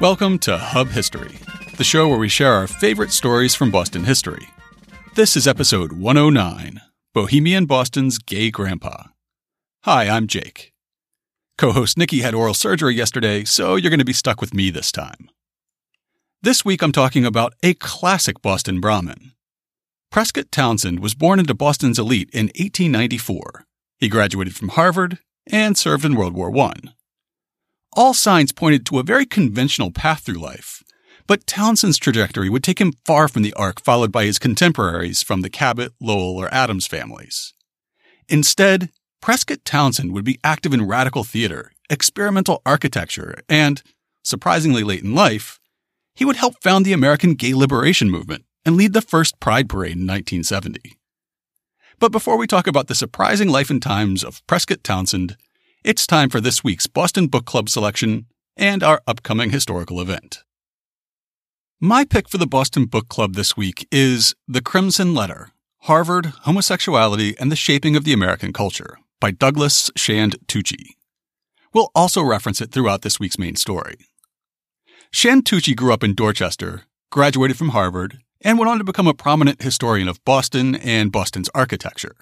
Welcome to Hub History, the show where we share our favorite stories from Boston history. This is episode 109 Bohemian Boston's Gay Grandpa. Hi, I'm Jake. Co host Nikki had oral surgery yesterday, so you're going to be stuck with me this time. This week I'm talking about a classic Boston Brahmin. Prescott Townsend was born into Boston's elite in 1894. He graduated from Harvard and served in World War I. All signs pointed to a very conventional path through life, but Townsend's trajectory would take him far from the arc followed by his contemporaries from the Cabot, Lowell, or Adams families. Instead, Prescott Townsend would be active in radical theater, experimental architecture, and, surprisingly late in life, he would help found the American gay liberation movement and lead the first Pride Parade in 1970. But before we talk about the surprising life and times of Prescott Townsend, it's time for this week's Boston Book Club selection and our upcoming historical event. My pick for the Boston Book Club this week is The Crimson Letter Harvard, Homosexuality, and the Shaping of the American Culture by Douglas Shand Tucci. We'll also reference it throughout this week's main story. Shand Tucci grew up in Dorchester, graduated from Harvard, and went on to become a prominent historian of Boston and Boston's architecture.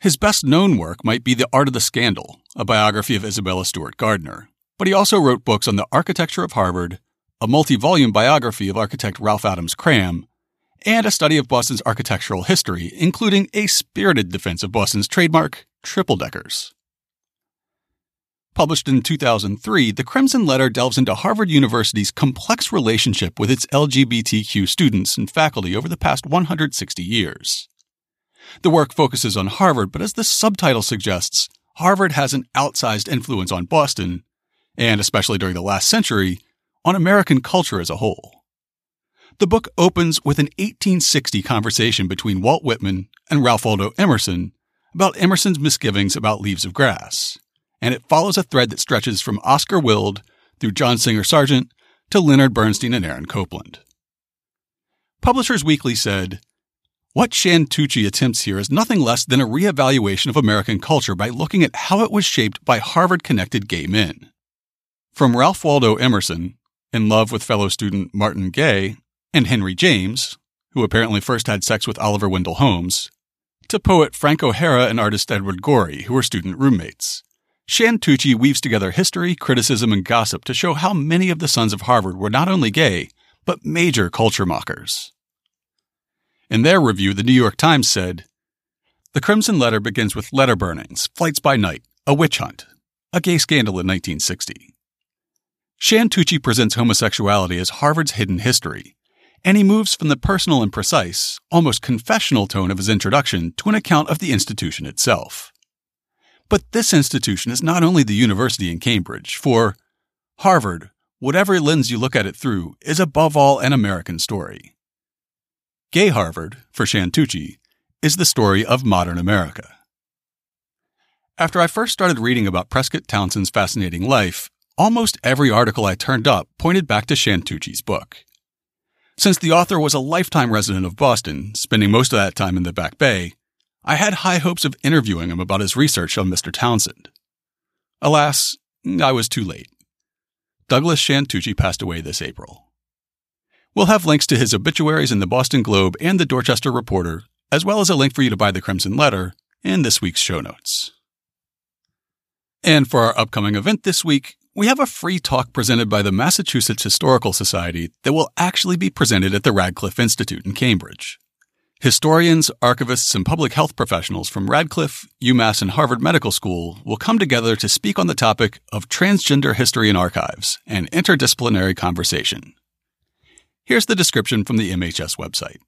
His best known work might be The Art of the Scandal, a biography of Isabella Stewart Gardner, but he also wrote books on the architecture of Harvard, a multi volume biography of architect Ralph Adams Cram, and a study of Boston's architectural history, including a spirited defense of Boston's trademark, triple deckers. Published in 2003, The Crimson Letter delves into Harvard University's complex relationship with its LGBTQ students and faculty over the past 160 years. The work focuses on Harvard, but as the subtitle suggests, Harvard has an outsized influence on Boston, and especially during the last century, on American culture as a whole. The book opens with an 1860 conversation between Walt Whitman and Ralph Waldo Emerson about Emerson's misgivings about leaves of grass, and it follows a thread that stretches from Oscar Wilde through John Singer Sargent to Leonard Bernstein and Aaron Copland. Publishers Weekly said, what Shand Tucci attempts here is nothing less than a reevaluation of American culture by looking at how it was shaped by Harvard connected gay men. From Ralph Waldo Emerson, in love with fellow student Martin Gay, and Henry James, who apparently first had sex with Oliver Wendell Holmes, to poet Frank O'Hara and artist Edward Gorey, who were student roommates. Shand Tucci weaves together history, criticism, and gossip to show how many of the sons of Harvard were not only gay, but major culture mockers. In their review, the New York Times said The Crimson Letter begins with letter burnings, flights by night, a witch hunt, a gay scandal in 1960. Shand Tucci presents homosexuality as Harvard's hidden history, and he moves from the personal and precise, almost confessional tone of his introduction to an account of the institution itself. But this institution is not only the university in Cambridge, for Harvard, whatever lens you look at it through, is above all an American story. Gay Harvard, for Shand Tucci, is the story of modern America. After I first started reading about Prescott Townsend's fascinating life, almost every article I turned up pointed back to Shand Tucci's book. Since the author was a lifetime resident of Boston, spending most of that time in the Back Bay, I had high hopes of interviewing him about his research on Mr. Townsend. Alas, I was too late. Douglas Shand Tucci passed away this April. We'll have links to his obituaries in the Boston Globe and the Dorchester Reporter, as well as a link for you to buy the Crimson Letter in this week's show notes. And for our upcoming event this week, we have a free talk presented by the Massachusetts Historical Society that will actually be presented at the Radcliffe Institute in Cambridge. Historians, archivists, and public health professionals from Radcliffe, UMass, and Harvard Medical School will come together to speak on the topic of transgender history and archives, an interdisciplinary conversation. Here's the description from the MHS website.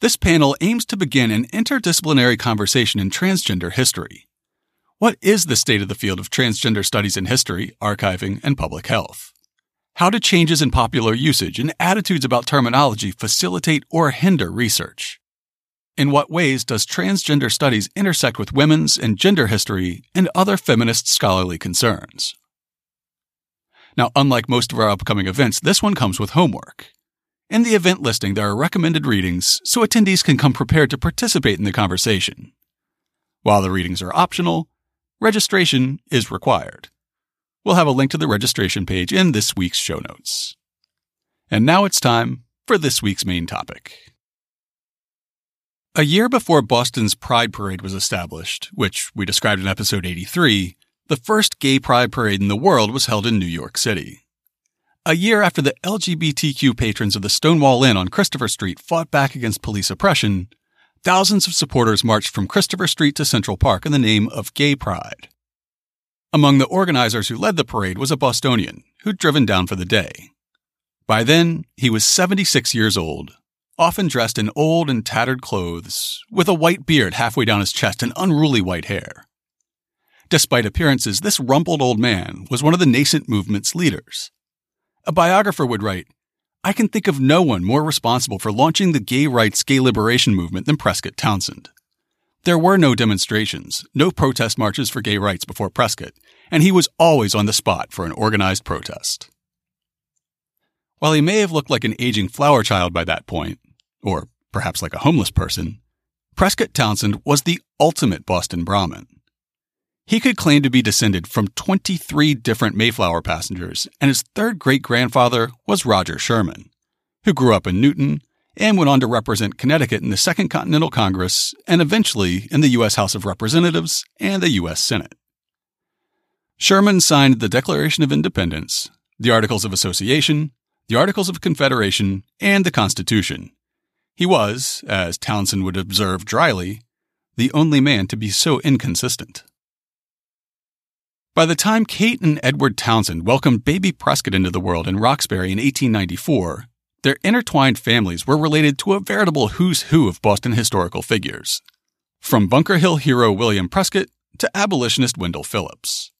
This panel aims to begin an interdisciplinary conversation in transgender history. What is the state of the field of transgender studies in history, archiving, and public health? How do changes in popular usage and attitudes about terminology facilitate or hinder research? In what ways does transgender studies intersect with women's and gender history and other feminist scholarly concerns? Now, unlike most of our upcoming events, this one comes with homework. In the event listing, there are recommended readings, so attendees can come prepared to participate in the conversation. While the readings are optional, registration is required. We'll have a link to the registration page in this week's show notes. And now it's time for this week's main topic. A year before Boston's Pride Parade was established, which we described in episode 83, the first gay pride parade in the world was held in New York City. A year after the LGBTQ patrons of the Stonewall Inn on Christopher Street fought back against police oppression, thousands of supporters marched from Christopher Street to Central Park in the name of Gay Pride. Among the organizers who led the parade was a Bostonian who'd driven down for the day. By then, he was 76 years old, often dressed in old and tattered clothes, with a white beard halfway down his chest and unruly white hair. Despite appearances, this rumpled old man was one of the nascent movement's leaders. A biographer would write, I can think of no one more responsible for launching the gay rights, gay liberation movement than Prescott Townsend. There were no demonstrations, no protest marches for gay rights before Prescott, and he was always on the spot for an organized protest. While he may have looked like an aging flower child by that point, or perhaps like a homeless person, Prescott Townsend was the ultimate Boston Brahmin. He could claim to be descended from 23 different Mayflower passengers, and his third great grandfather was Roger Sherman, who grew up in Newton and went on to represent Connecticut in the Second Continental Congress and eventually in the U.S. House of Representatives and the U.S. Senate. Sherman signed the Declaration of Independence, the Articles of Association, the Articles of Confederation, and the Constitution, he was, as Townsend would observe dryly, the only man to be so inconsistent. By the time Kate and Edward Townsend welcomed baby Prescott into the world in Roxbury in 1894, their intertwined families were related to a veritable who's who of Boston historical figures, from Bunker Hill hero William Prescott to abolitionist Wendell Phillips.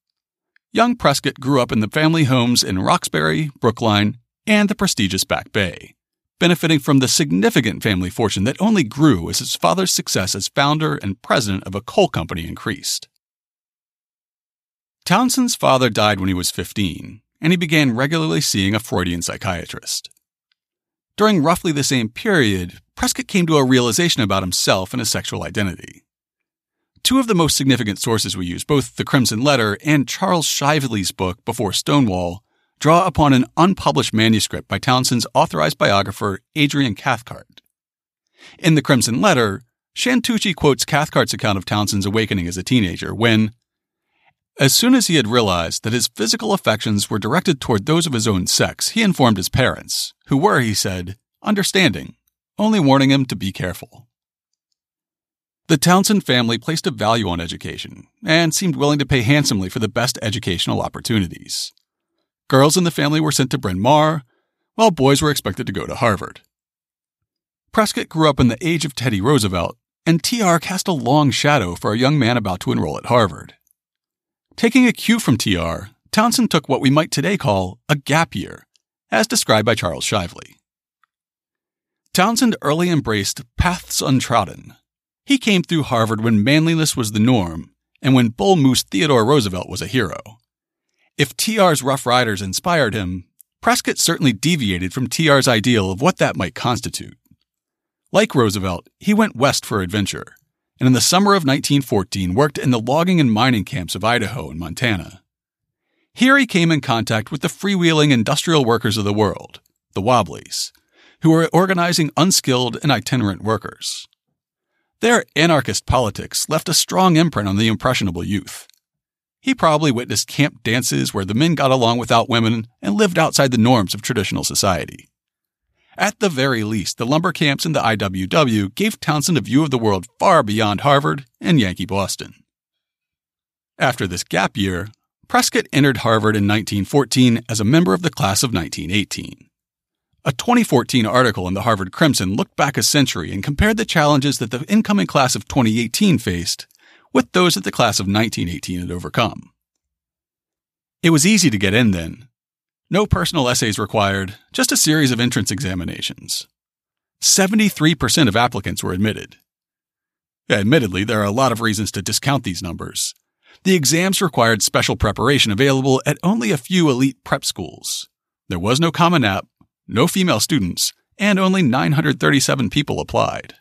Young Prescott grew up in the family homes in Roxbury, Brookline, and the prestigious Back Bay benefiting from the significant family fortune that only grew as his father's success as founder and president of a coal company increased. Townsend's father died when he was 15, and he began regularly seeing a Freudian psychiatrist. During roughly the same period, Prescott came to a realization about himself and his sexual identity. Two of the most significant sources we use, both The Crimson Letter and Charles Shively's book Before Stonewall, draw upon an unpublished manuscript by Townsend's authorized biographer Adrian Cathcart. In The Crimson Letter, Shand Tucci quotes Cathcart's account of Townsend's awakening as a teenager when, as soon as he had realized that his physical affections were directed toward those of his own sex, he informed his parents, who were, he said, understanding, only warning him to be careful. The Townsend family placed a value on education and seemed willing to pay handsomely for the best educational opportunities. Girls in the family were sent to Bryn Mawr, while boys were expected to go to Harvard. Prescott grew up in the age of Teddy Roosevelt, and TR cast a long shadow for a young man about to enroll at Harvard. Taking a cue from TR, Townsend took what we might today call a gap year, as described by Charles Shively. Townsend early embraced paths untrodden. He came through Harvard when manliness was the norm and when Bull Moose Theodore Roosevelt was a hero. If TR's Rough Riders inspired him, Prescott certainly deviated from TR's ideal of what that might constitute. Like Roosevelt, he went west for adventure, and in the summer of 1914 worked in the logging and mining camps of Idaho and Montana. Here he came in contact with the freewheeling industrial workers of the world, the Wobblies, who were organizing unskilled and itinerant workers. Their anarchist politics left a strong imprint on the impressionable youth. He probably witnessed camp dances where the men got along without women and lived outside the norms of traditional society. At the very least, the lumber camps and the IWW gave Townsend a view of the world far beyond Harvard and Yankee Boston. After this gap year, Prescott entered Harvard in 1914 as a member of the class of 1918. A 2014 article in the Harvard Crimson looked back a century and compared the challenges that the incoming class of 2018 faced with those that the class of 1918 had overcome. It was easy to get in then. No personal essays required, just a series of entrance examinations. 73% of applicants were admitted. Admittedly, there are a lot of reasons to discount these numbers. The exams required special preparation available at only a few elite prep schools. There was no Common App, no female students, and only 937 people applied.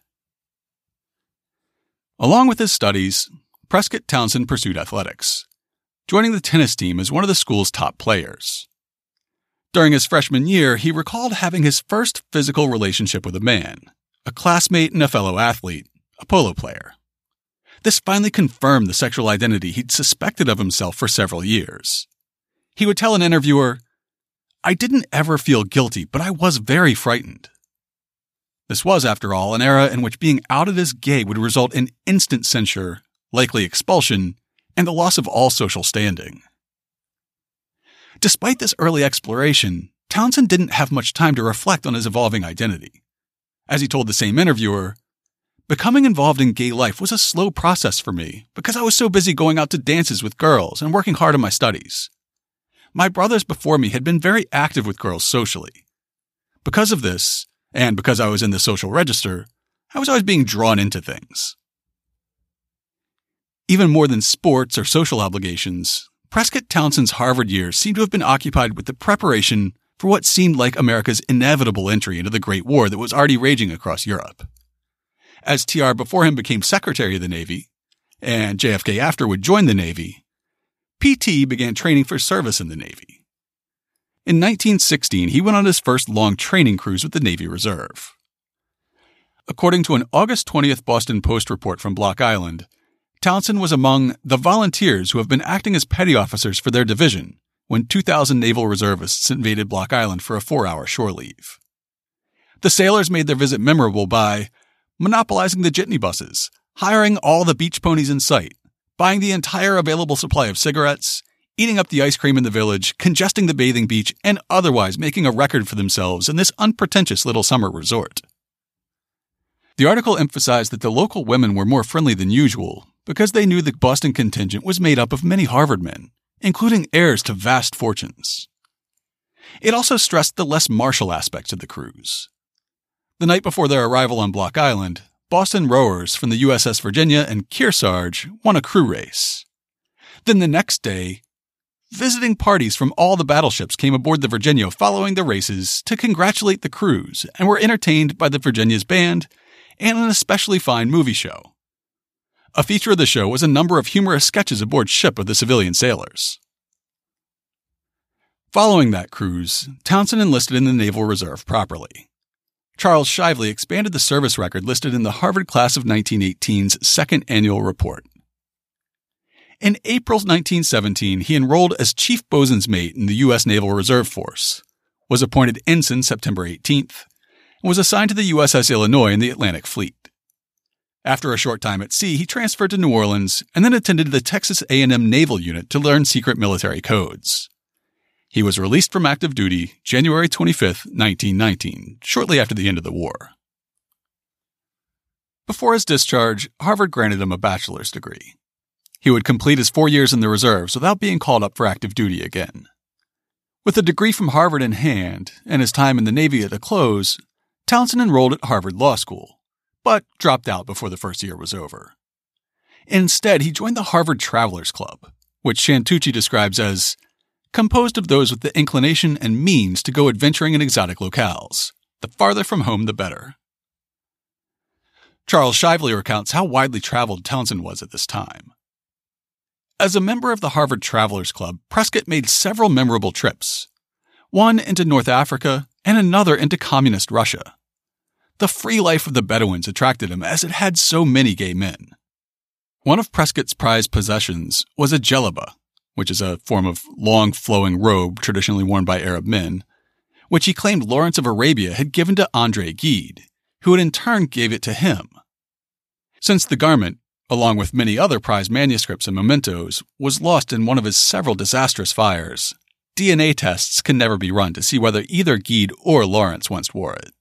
Along with his studies, Prescott Townsend pursued athletics. joining the tennis team as one of the school's top players. During his freshman year, he recalled having his first physical relationship with a man, a classmate and a fellow athlete, a polo player. This finally confirmed the sexual identity he'd suspected of himself for several years. He would tell an interviewer, I didn't ever feel guilty, but I was very frightened. This was, after all, an era in which being outed as gay would result in instant censure, likely expulsion, and the loss of all social standing. Despite this early exploration, Townsend didn't have much time to reflect on his evolving identity. As he told the same interviewer, Becoming involved in gay life was a slow process for me because I was so busy going out to dances with girls and working hard on my studies. My brothers before me had been very active with girls socially. Because of this, and because I was in the social register, I was always being drawn into things. Even more than sports or social obligations, Prescott Townsend's Harvard years seem to have been occupied with the preparation for what seemed like America's inevitable entry into the Great War that was already raging across Europe as TR before him became Secretary of the Navy, and JFK after would join the Navy, PT began training for service in the Navy. In 1916, he went on his first long training cruise with the Navy Reserve. According to an August 20th Boston Post report from Block Island, Townsend was among the volunteers who have been acting as petty officers for their division when 2,000 naval reservists invaded Block Island for a four hour shore leave. The sailors made their visit memorable by monopolizing the jitney buses, hiring all the beach ponies in sight, buying the entire available supply of cigarettes, eating up the ice cream in the village, congesting the bathing beach, and otherwise making a record for themselves in this unpretentious little summer resort. The article emphasized that the local women were more friendly than usual because they knew the Boston contingent was made up of many Harvard men, including heirs to vast fortunes. It also stressed the less martial aspects of the cruise. The night before their arrival on Block Island, Boston rowers from the USS Virginia and Kearsarge won a crew race. Then the next day, visiting parties from all the battleships came aboard the Virginia following the races to congratulate the crews and were entertained by the Virginia's band and an especially fine movie show. A feature of the show was a number of humorous sketches aboard ship of the civilian sailors. Following that cruise, Townsend enlisted in the Naval Reserve properly. Charles Shively expanded the service record listed in the Harvard Class of 1918's second annual report. In April 1917, he enrolled as chief bosun's mate in the U.S. Naval Reserve Force, was appointed ensign September 18th, and was assigned to the USS Illinois in the Atlantic Fleet. After a short time at sea, he transferred to New Orleans and then attended the Texas A&M Naval Unit to learn secret military codes. He was released from active duty January 25, 1919, shortly after the end of the war. Before his discharge, Harvard granted him a bachelor's degree. He would complete his four years in the reserves without being called up for active duty again. With a degree from Harvard in hand and his time in the Navy at a close, Townsend enrolled at Harvard Law School, but dropped out before the first year was over. Instead, he joined the Harvard Travelers Club, which Shand Tucci describes as composed of those with the inclination and means to go adventuring in exotic locales. The farther from home, the better. Charles Shively recounts how widely traveled Townsend was at this time. As a member of the Harvard Travelers Club, Prescott made several memorable trips, one into North Africa and another into communist Russia. The free life of the Bedouins attracted him as it had so many gay men. One of Prescott's prized possessions was a jellaba, which is a form of long flowing robe traditionally worn by Arab men, which he claimed Lawrence of Arabia had given to Andre Gide, who had in turn gave it to him. Since the garment, along with many other prized manuscripts and mementos, was lost in one of his several disastrous fires, DNA tests can never be run to see whether either Gide or Lawrence once wore it.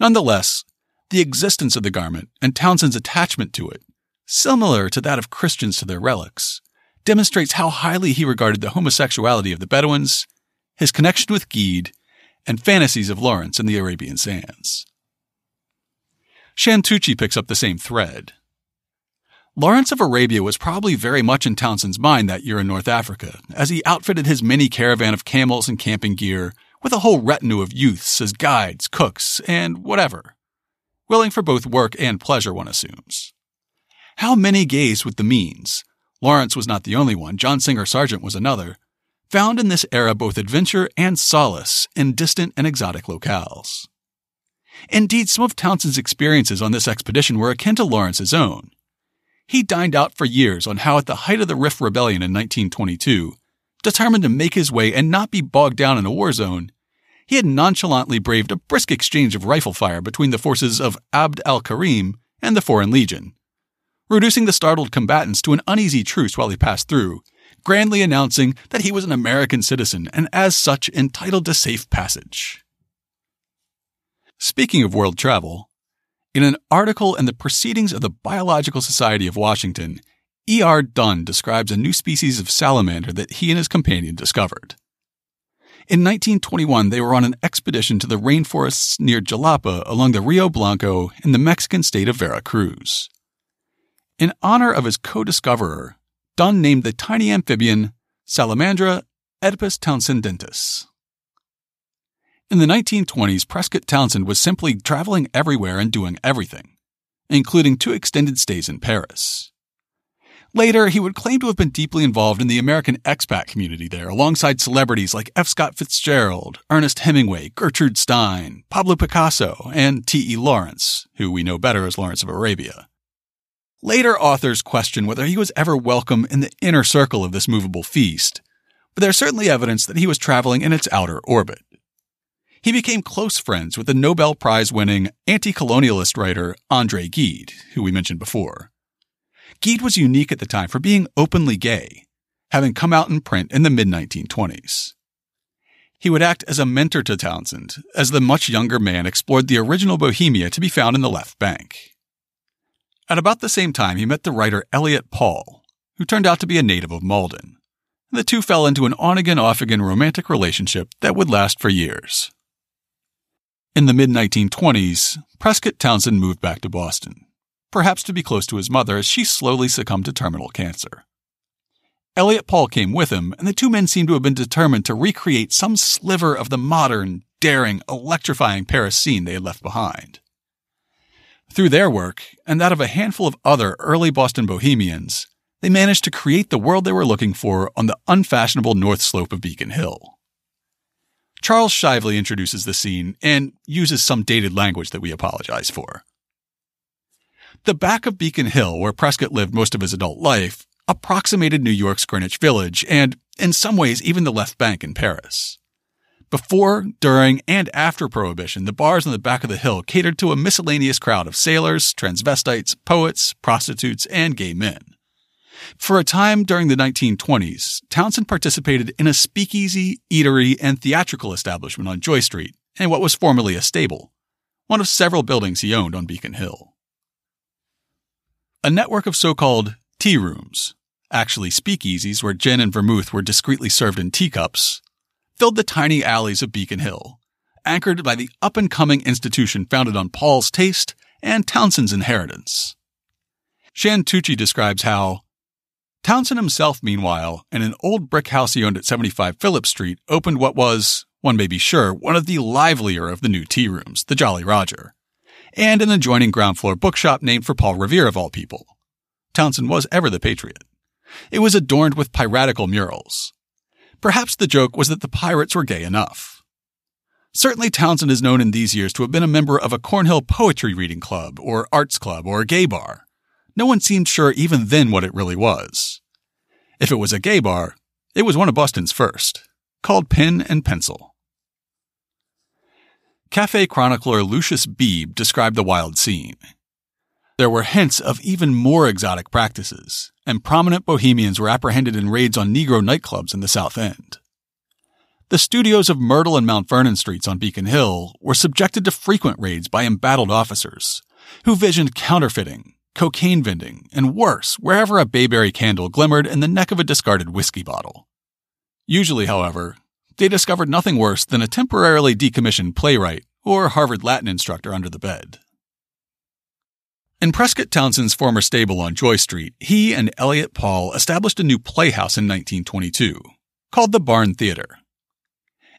Nonetheless, the existence of the garment and Townsend's attachment to it, similar to that of Christians to their relics, demonstrates how highly he regarded the homosexuality of the Bedouins, his connection with Gide, and fantasies of Lawrence in the Arabian sands. Shand Tucci picks up the same thread. Lawrence of Arabia was probably very much in Townsend's mind that year in North Africa, as he outfitted his mini caravan of camels and camping gear with a whole retinue of youths as guides, cooks, and whatever. Willing for both work and pleasure, one assumes. How many gays with the means, Lawrence was not the only one, John Singer Sargent was another, found in this era both adventure and solace in distant and exotic locales. Indeed, some of Townsend's experiences on this expedition were akin to Lawrence's own. He dined out for years on how, at the height of the Rif Rebellion in 1922, determined to make his way and not be bogged down in a war zone, he had nonchalantly braved a brisk exchange of rifle fire between the forces of Abd al Karim and the Foreign Legion, reducing the startled combatants to an uneasy truce while he passed through, grandly announcing that he was an American citizen and as such entitled to safe passage. Speaking of world travel, in an article in the Proceedings of the Biological Society of Washington, E.R. Dunn describes a new species of salamander that he and his companion discovered. In 1921, they were on an expedition to the rainforests near Jalapa along the Rio Blanco in the Mexican state of Veracruz. In honor of his co discoverer, Dunn named the tiny amphibian Salamandra oedipus townsendensis. In the 1920s, Prescott Townsend was simply traveling everywhere and doing everything, including two extended stays in Paris. Later, he would claim to have been deeply involved in the American expat community there, alongside celebrities like F. Scott Fitzgerald, Ernest Hemingway, Gertrude Stein, Pablo Picasso, and T.E. Lawrence, who we know better as Lawrence of Arabia. Later authors question whether he was ever welcome in the inner circle of this movable feast, but there's certainly evidence that he was traveling in its outer orbit. He became close friends with the Nobel Prize winning anti colonialist writer Andre Gide, who we mentioned before. Gide was unique at the time for being openly gay, having come out in print in the mid 1920s. He would act as a mentor to Townsend as the much younger man explored the original Bohemia to be found in the left bank. At about the same time, he met the writer Elliot Paul, who turned out to be a native of Malden. And the two fell into an on again, off again romantic relationship that would last for years. In the mid 1920s, Prescott Townsend moved back to Boston, perhaps to be close to his mother as she slowly succumbed to terminal cancer. Elliot Paul came with him, and the two men seemed to have been determined to recreate some sliver of the modern, daring, electrifying Paris scene they had left behind. Through their work, and that of a handful of other early Boston bohemians, they managed to create the world they were looking for on the unfashionable north slope of Beacon Hill. Charles Shively introduces the scene and uses some dated language that we apologize for. The back of Beacon Hill, where Prescott lived most of his adult life, approximated New York's Greenwich Village and, in some ways, even the left bank in Paris. Before, during, and after Prohibition, the bars on the back of the hill catered to a miscellaneous crowd of sailors, transvestites, poets, prostitutes, and gay men. For a time during the 1920s, Townsend participated in a speakeasy, eatery, and theatrical establishment on Joy Street and what was formerly a stable, one of several buildings he owned on Beacon Hill. A network of so called tea rooms, actually speakeasies where gin and vermouth were discreetly served in teacups, filled the tiny alleys of Beacon Hill, anchored by the up and coming institution founded on Paul's taste and Townsend's inheritance. Shand Tucci describes how Townsend himself, meanwhile, in an old brick house he owned at 75 Phillips Street, opened what was, one may be sure, one of the livelier of the new tea rooms, the Jolly Roger, and an adjoining ground floor bookshop named for Paul Revere of all people. Townsend was ever the patriot. It was adorned with piratical murals, Perhaps the joke was that the pirates were gay enough. Certainly, Townsend is known in these years to have been a member of a Cornhill poetry reading club, or arts club, or a gay bar. No one seemed sure even then what it really was. If it was a gay bar, it was one of Boston's first, called Pen and Pencil. Cafe chronicler Lucius Beebe described the wild scene. There were hints of even more exotic practices, and prominent bohemians were apprehended in raids on Negro nightclubs in the South End. The studios of Myrtle and Mount Vernon streets on Beacon Hill were subjected to frequent raids by embattled officers, who visioned counterfeiting, cocaine vending, and worse, wherever a bayberry candle glimmered in the neck of a discarded whiskey bottle. Usually, however, they discovered nothing worse than a temporarily decommissioned playwright or Harvard Latin instructor under the bed. In Prescott Townsend's former stable on Joy Street, he and Elliot Paul established a new playhouse in 1922 called the Barn Theater.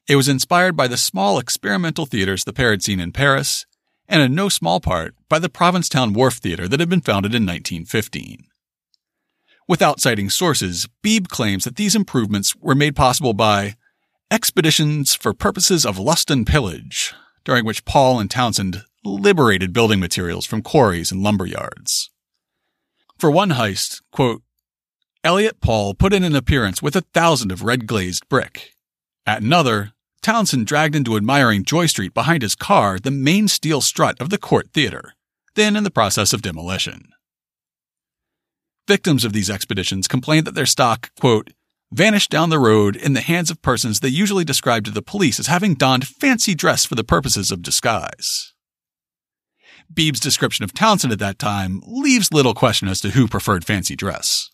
It was inspired by the small experimental theaters the pair had seen in Paris, and in no small part by the Provincetown Wharf Theater that had been founded in 1915. Without citing sources, Beebe claims that these improvements were made possible by expeditions for purposes of lust and pillage, during which Paul and Townsend liberated building materials from quarries and lumber yards. For one heist, quote, Elliot Paul put in an appearance with a thousand of red glazed brick. At another, Townsend dragged into admiring Joy Street behind his car the main steel strut of the Court Theater, then in the process of demolition. Victims of these expeditions complained that their stock, quote, vanished down the road in the hands of persons they usually described to the police as having donned fancy dress for the purposes of disguise. Beebe's description of Townsend at that time leaves little question as to who preferred fancy dress.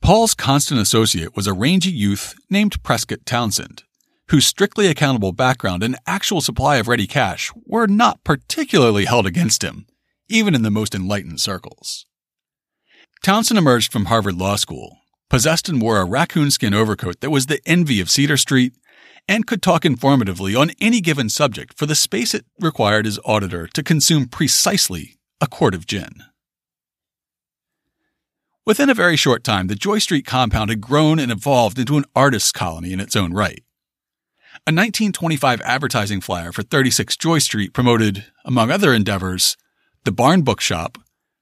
Paul's constant associate was a rangy youth named Prescott Townsend, whose strictly accountable background and actual supply of ready cash were not particularly held against him, even in the most enlightened circles. Townsend emerged from Harvard Law School, possessed and wore a raccoon skin overcoat that was the envy of Cedar Street, and could talk informatively on any given subject for the space it required his auditor to consume precisely a quart of gin. Within a very short time, the Joy Street compound had grown and evolved into an artist's colony in its own right. A 1925 advertising flyer for 36 Joy Street promoted, among other endeavors, the Barn Bookshop,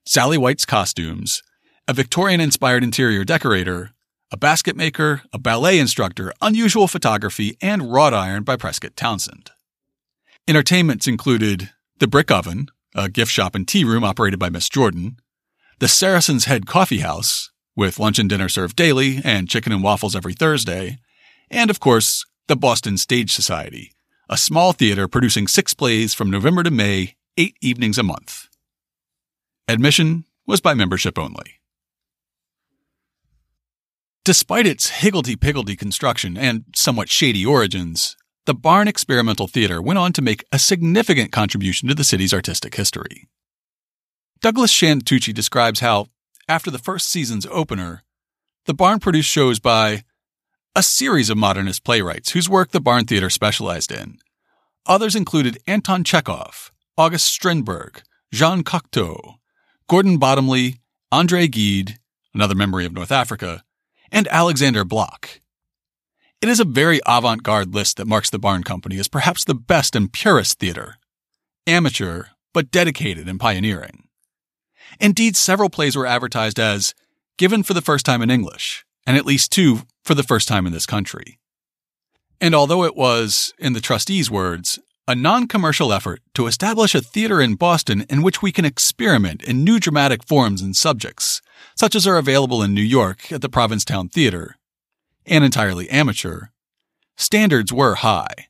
Sally White's costumes, a Victorian inspired interior decorator, a basket maker, a ballet instructor, unusual photography, and wrought iron by Prescott Townsend. Entertainments included the Brick Oven, a gift shop and tea room operated by Miss Jordan, the Saracen's Head Coffee House, with lunch and dinner served daily and chicken and waffles every Thursday, and of course, the Boston Stage Society, a small theater producing six plays from November to May, eight evenings a month. Admission was by membership only. Despite its higgledy-piggledy construction and somewhat shady origins, the Barn Experimental Theater went on to make a significant contribution to the city's artistic history. Douglas Shand Tucci describes how, after the first season's opener, the Barn produced shows by a series of modernist playwrights whose work the Barn Theater specialized in. Others included Anton Chekhov, August Strindberg, Jean Cocteau, Gordon Bottomley, Andre Gide, another memory of North Africa, and Alexander Blok. It is a very avant garde list that marks the Barn Company as perhaps the best and purest theater. Amateur, but dedicated and pioneering. Indeed, several plays were advertised as given for the first time in English, and at least two for the first time in this country. And although it was, in the trustees' words, a non commercial effort to establish a theater in Boston in which we can experiment in new dramatic forms and subjects, such as are available in New York at the Provincetown Theater, and entirely amateur, standards were high.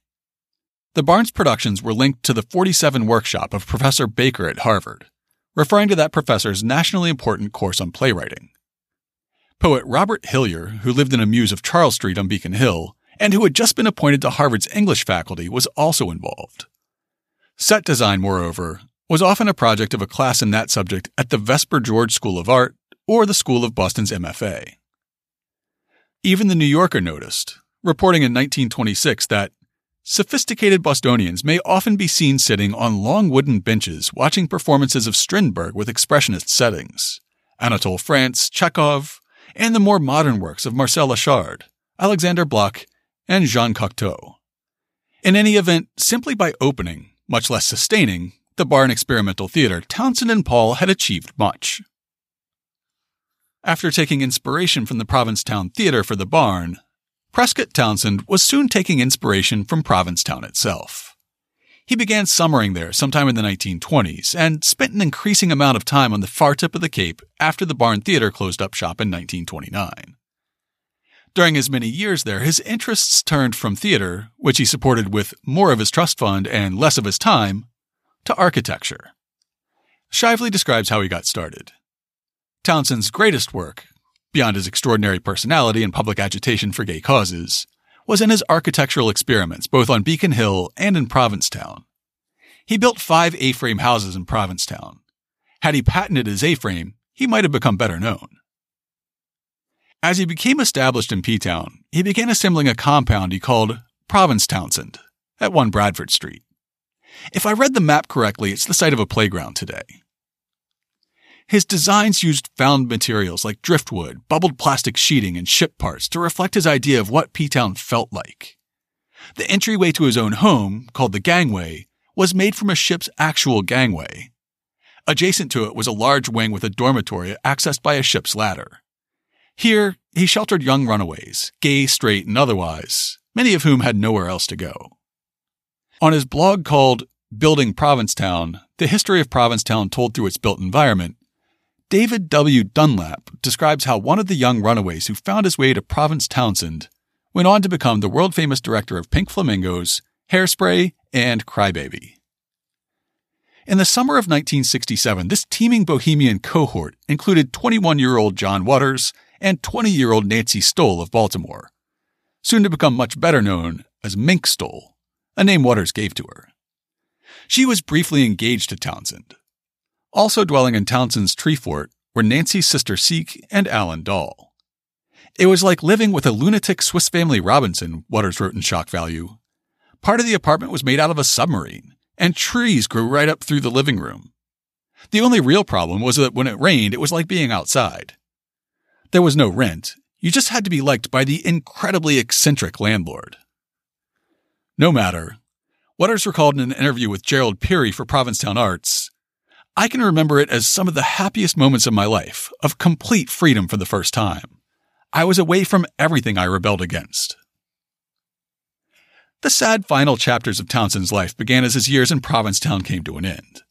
The Barn's productions were linked to the 47 workshop of Professor Baker at Harvard referring to that professor's nationally important course on playwriting. Poet Robert Hillyer, who lived in a mews of Charles Street on Beacon Hill, and who had just been appointed to Harvard's English faculty, was also involved. Set design, moreover, was often a project of a class in that subject at the Vesper George School of Art or the School of Boston's MFA. Even the New Yorker noticed, reporting in 1926 that Sophisticated Bostonians may often be seen sitting on long wooden benches watching performances of Strindberg with expressionist settings, Anatole France, Chekhov, and the more modern works of Marcel Achard, Alexander Blok, and Jean Cocteau. In any event, simply by opening, much less sustaining, the Barn Experimental Theater, Townsend and Paul had achieved much. After taking inspiration from the Provincetown Theater for the Barn, Prescott Townsend was soon taking inspiration from Provincetown itself. He began summering there sometime in the 1920s and spent an increasing amount of time on the far tip of the Cape after the Barn Theater closed up shop in 1929. During his many years there, his interests turned from theater, which he supported with more of his trust fund and less of his time, to architecture. Shively describes how he got started. Townsend's greatest work, beyond his extraordinary personality and public agitation for gay causes, was in his architectural experiments both on Beacon Hill and in Provincetown. He built five A-frame houses in Provincetown. Had he patented his A-frame, he might have become better known. As he became established in P-Town, he began assembling a compound he called Province Townsend at 1 Bradford Street. If I read the map correctly, it's the site of a playground today. His designs used found materials like driftwood, bubbled plastic sheeting, and ship parts to reflect his idea of what P Town felt like. The entryway to his own home, called the gangway, was made from a ship's actual gangway. Adjacent to it was a large wing with a dormitory accessed by a ship's ladder. Here, he sheltered young runaways, gay, straight, and otherwise, many of whom had nowhere else to go. On his blog called Building Provincetown, the history of Provincetown told through its built environment, David W. Dunlap describes how one of the young runaways who found his way to Province Townsend went on to become the world famous director of Pink Flamingos, Hairspray, and Crybaby. In the summer of 1967, this teeming bohemian cohort included 21 year old John Waters and 20 year old Nancy Stoll of Baltimore, soon to become much better known as Mink Stole, a name Waters gave to her. She was briefly engaged to Townsend. Also dwelling in Townsend's tree fort were Nancy's sister Seek and Alan Dahl. It was like living with a lunatic Swiss Family Robinson, Waters wrote in Shock Value. Part of the apartment was made out of a submarine, and trees grew right up through the living room. The only real problem was that when it rained, it was like being outside. There was no rent. You just had to be liked by the incredibly eccentric landlord. No matter. Waters recalled in an interview with Gerald Peary for Provincetown Arts I can remember it as some of the happiest moments of my life, of complete freedom for the first time. I was away from everything I rebelled against. The sad final chapters of Townsend's life began as his years in Provincetown came to an end.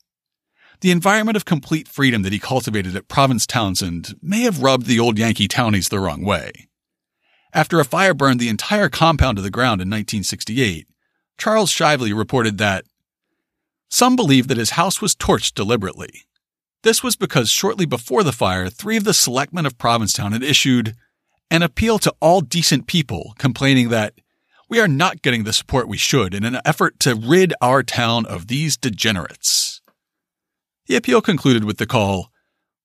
The environment of complete freedom that he cultivated at Province Townsend may have rubbed the old Yankee townies the wrong way. After a fire burned the entire compound to the ground in 1968, Charles Shively reported that some believe that his house was torched deliberately. This was because shortly before the fire, three of the selectmen of Provincetown had issued an appeal to all decent people complaining that we are not getting the support we should in an effort to rid our town of these degenerates. The appeal concluded with the call,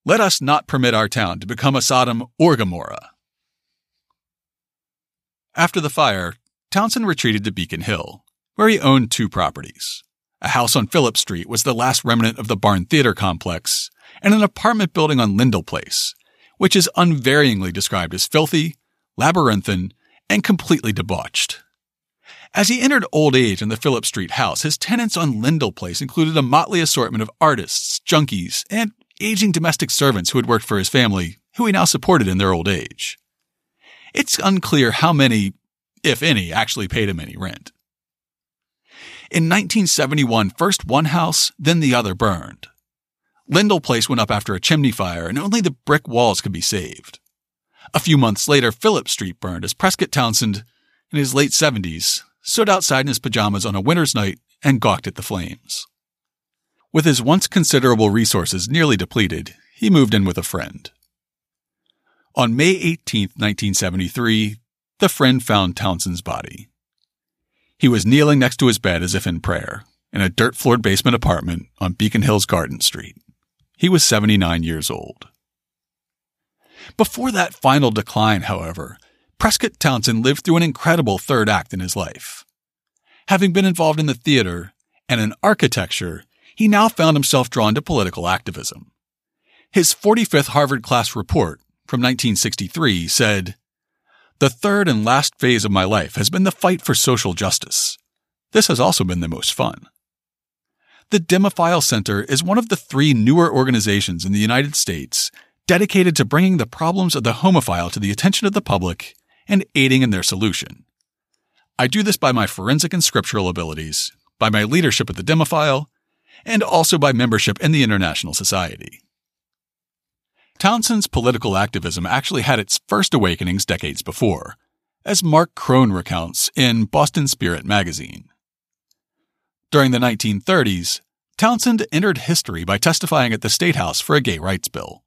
Let us not permit our town to become a Sodom or Gomorrah. After the fire, Townsend retreated to Beacon Hill, where he owned two properties. A house on Phillip Street was the last remnant of the Barn Theater complex, and an apartment building on Lindall Place, which is unvaryingly described as filthy, labyrinthine, and completely debauched. As he entered old age in the Phillip Street house, his tenants on Lindall Place included a motley assortment of artists, junkies, and aging domestic servants who had worked for his family, who he now supported in their old age. It's unclear how many, if any, actually paid him any rent. In 1971, first one house, then the other burned. Lindall Place went up after a chimney fire, and only the brick walls could be saved. A few months later, Phillip Street burned as Prescott Townsend, in his late 70s, stood outside in his pajamas on a winter's night and gawked at the flames. With his once considerable resources nearly depleted, he moved in with a friend. On May 18, 1973, the friend found Townsend's body. He was kneeling next to his bed as if in prayer, in a dirt floored basement apartment on Beacon Hills Garden Street. He was 79 years old. Before that final decline, however, Prescott Townsend lived through an incredible third act in his life. Having been involved in the theater and in architecture, he now found himself drawn to political activism. His 45th Harvard class report from 1963 said, The third and last phase of my life has been the fight for social justice. This has also been the most fun. The Demophile Center is one of the three newer organizations in the United States dedicated to bringing the problems of the homophile to the attention of the public and aiding in their solution. I do this by my forensic and scriptural abilities, by my leadership at the Demophile, and also by membership in the International Society. Townsend's political activism actually had its first awakenings decades before, as Mark Crone recounts in Boston Spirit magazine. During the 1930s, Townsend entered history by testifying at the State House for a gay rights bill.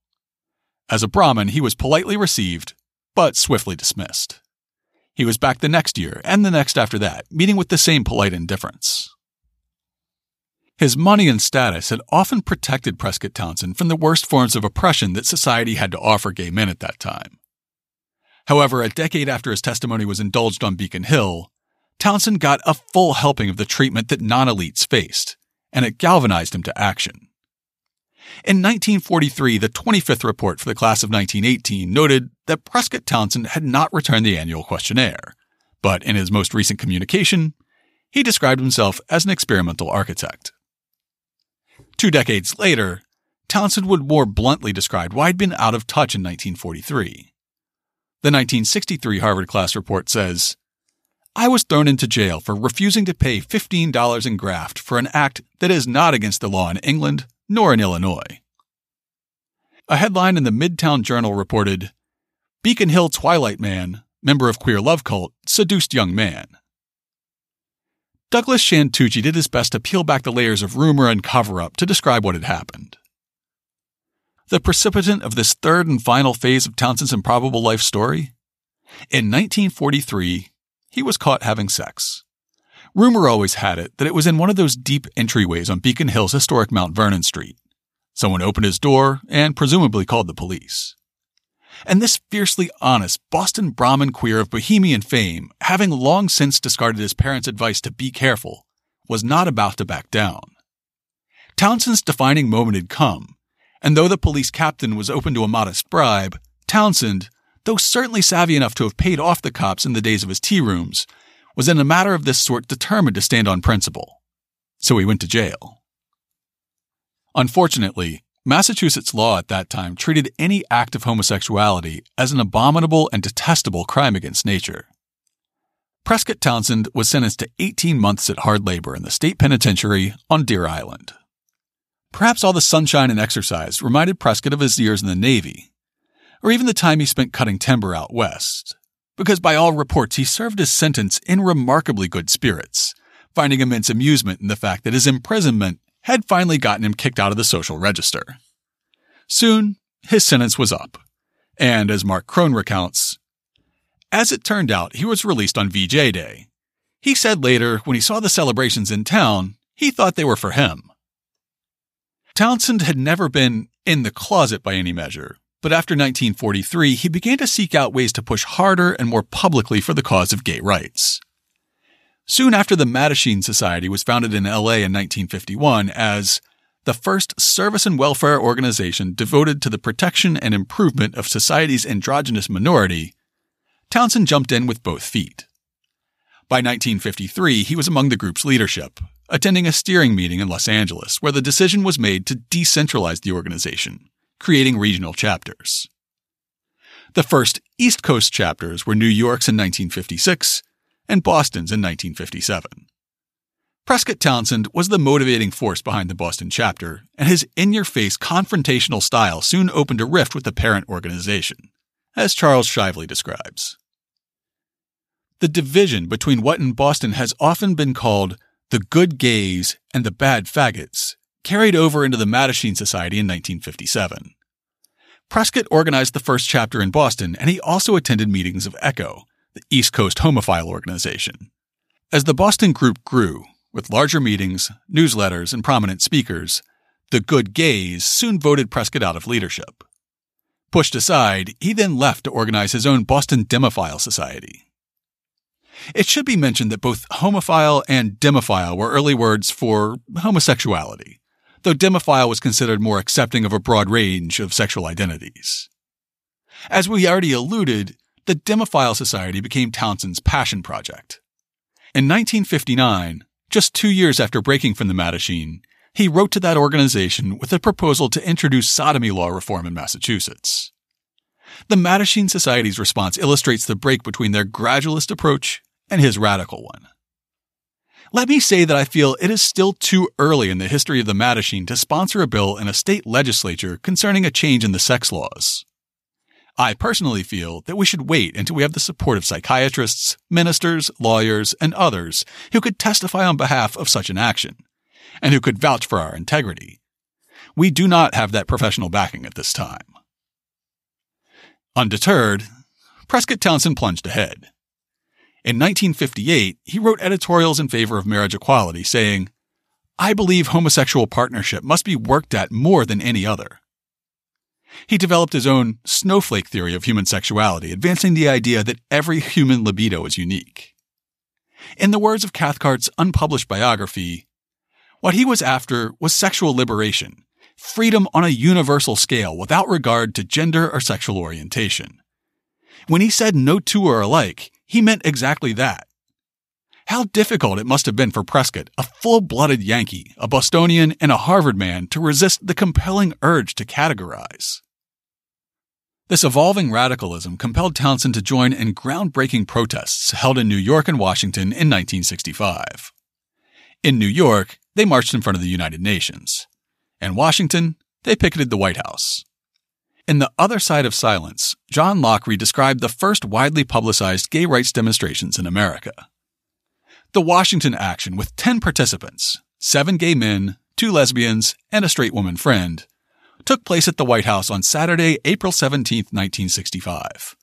As a Brahmin, he was politely received but swiftly dismissed. He was back the next year and the next after that, meeting with the same polite indifference. His money and status had often protected Prescott Townsend from the worst forms of oppression that society had to offer gay men at that time. However, a decade after his testimony was indulged on Beacon Hill, Townsend got a full helping of the treatment that non elites faced, and it galvanized him to action. In 1943, the 25th report for the class of 1918 noted that Prescott Townsend had not returned the annual questionnaire, but in his most recent communication, he described himself as an experimental architect. Two decades later, Townsend would more bluntly describe why he'd been out of touch in 1943. The 1963 Harvard class report says, I was thrown into jail for refusing to pay $15 in graft for an act that is not against the law in England nor in Illinois. A headline in the Midtown Journal reported Beacon Hill Twilight Man, member of queer love cult, seduced young man. Douglas Shand Tucci did his best to peel back the layers of rumor and cover up to describe what had happened. The precipitant of this third and final phase of Townsend's improbable life story? In 1943, he was caught having sex. Rumor always had it that it was in one of those deep entryways on Beacon Hill's historic Mount Vernon Street. Someone opened his door and presumably called the police. And this fiercely honest Boston Brahmin queer of bohemian fame, having long since discarded his parents' advice to be careful, was not about to back down. Townsend's defining moment had come, and though the police captain was open to a modest bribe, Townsend, though certainly savvy enough to have paid off the cops in the days of his tea rooms, was in a matter of this sort determined to stand on principle. So he went to jail. Unfortunately, Massachusetts law at that time treated any act of homosexuality as an abominable and detestable crime against nature. Prescott Townsend was sentenced to 18 months at hard labor in the state penitentiary on Deer Island. Perhaps all the sunshine and exercise reminded Prescott of his years in the Navy, or even the time he spent cutting timber out west, because by all reports he served his sentence in remarkably good spirits, finding immense amusement in the fact that his imprisonment had finally gotten him kicked out of the social register. Soon, his sentence was up, and as Mark Crone recounts, as it turned out, he was released on VJ Day. He said later, when he saw the celebrations in town, he thought they were for him. Townsend had never been in the closet by any measure, but after 1943, he began to seek out ways to push harder and more publicly for the cause of gay rights. Soon after the Mattachine Society was founded in LA in 1951 as the first service and welfare organization devoted to the protection and improvement of society's androgynous minority, Townsend jumped in with both feet. By 1953, he was among the group's leadership, attending a steering meeting in Los Angeles where the decision was made to decentralize the organization creating regional chapters. The first East Coast chapters were New York's in 1956 and Boston's in 1957. Prescott Townsend was the motivating force behind the Boston chapter, and his in your face confrontational style soon opened a rift with the parent organization, as Charles Shively describes. The division between what in Boston has often been called the good gays and the bad faggots carried over into the Mattachine Society in 1957. Prescott organized the first chapter in Boston, and he also attended meetings of ECHO, the East Coast Homophile Organization. As the Boston group grew, with larger meetings, newsletters, and prominent speakers, the Good Gays soon voted Prescott out of leadership. Pushed aside, he then left to organize his own Boston Demophile Society. It should be mentioned that both homophile and demophile were early words for homosexuality though demophile was considered more accepting of a broad range of sexual identities. As we already alluded, the Demophile Society became Townsend's passion project. In 1959, just two years after breaking from the Mattachine, he wrote to that organization with a proposal to introduce sodomy law reform in Massachusetts. The Mattachine Society's response illustrates the break between their gradualist approach and his radical one. Let me say that I feel it is still too early in the history of the Mattachine to sponsor a bill in a state legislature concerning a change in the sex laws. I personally feel that we should wait until we have the support of psychiatrists, ministers, lawyers, and others who could testify on behalf of such an action, and who could vouch for our integrity. We do not have that professional backing at this time. Undeterred, Prescott Townsend plunged ahead. In 1958, he wrote editorials in favor of marriage equality, saying, I believe homosexual partnership must be worked at more than any other. He developed his own snowflake theory of human sexuality, advancing the idea that every human libido is unique. In the words of Cathcart's unpublished biography, what he was after was sexual liberation, freedom on a universal scale without regard to gender or sexual orientation. When he said no two are alike, he meant exactly that. How difficult it must have been for Prescott, a full blooded Yankee, a Bostonian, and a Harvard man, to resist the compelling urge to categorize. This evolving radicalism compelled Townsend to join in groundbreaking protests held in New York and Washington in 1965. In New York, they marched in front of the United Nations. In Washington, they picketed the White House. In The Other Side of Silence, John Loughery described the first widely publicized gay rights demonstrations in America. The Washington action, with 10 participants, seven gay men, two lesbians, and a straight woman friend, took place at the White House on Saturday, April 17, 1965.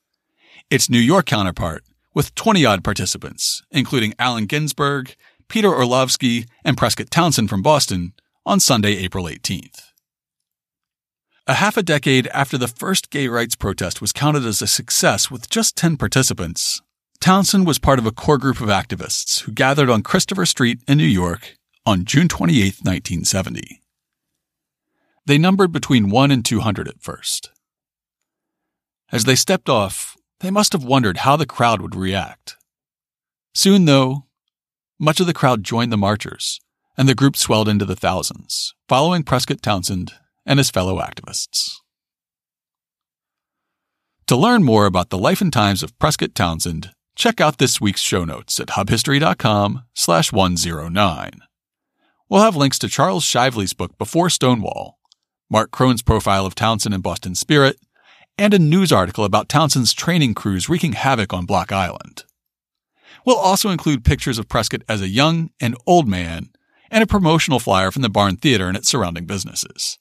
Its New York counterpart, with 20 odd participants, including Allen Ginsberg, Peter Orlovsky, and Prescott Townsend from Boston, on Sunday, April 18th. A half a decade after the first gay rights protest was counted as a success with just 10 participants, Townsend was part of a core group of activists who gathered on Christopher Street in New York on June 28, 1970. They numbered between 1 and 200 at first. As they stepped off, they must have wondered how the crowd would react. Soon, though, much of the crowd joined the marchers, and the group swelled into the thousands, following Prescott Townsend and his fellow activists. To learn more about the life and times of Prescott Townsend, check out this week's show notes at hubhistory.com slash 109. We'll have links to Charles Shively's book Before Stonewall, Mark Crone's profile of Townsend and Boston Spirit, and a news article about Townsend's training crews wreaking havoc on Block Island. We'll also include pictures of Prescott as a young and old man and a promotional flyer from the Barn Theater and its surrounding businesses.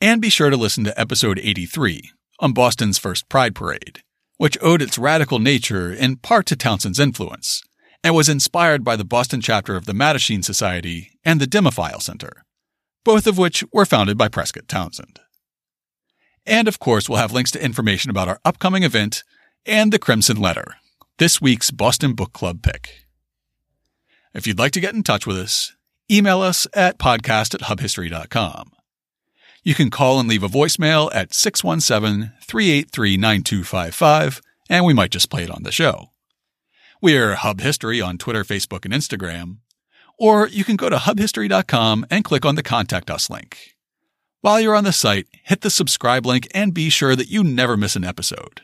And be sure to listen to episode 83 on Boston's first Pride Parade, which owed its radical nature in part to Townsend's influence and was inspired by the Boston chapter of the Mattachine Society and the Demophile Center, both of which were founded by Prescott Townsend. And of course, we'll have links to information about our upcoming event and the Crimson Letter, this week's Boston Book Club pick. If you'd like to get in touch with us, email us at podcast at hubhistory.com. You can call and leave a voicemail at 617 383 9255, and we might just play it on the show. We're Hub History on Twitter, Facebook, and Instagram. Or you can go to hubhistory.com and click on the Contact Us link. While you're on the site, hit the subscribe link and be sure that you never miss an episode.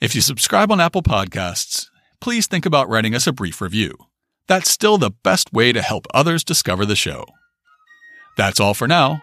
If you subscribe on Apple Podcasts, please think about writing us a brief review. That's still the best way to help others discover the show. That's all for now.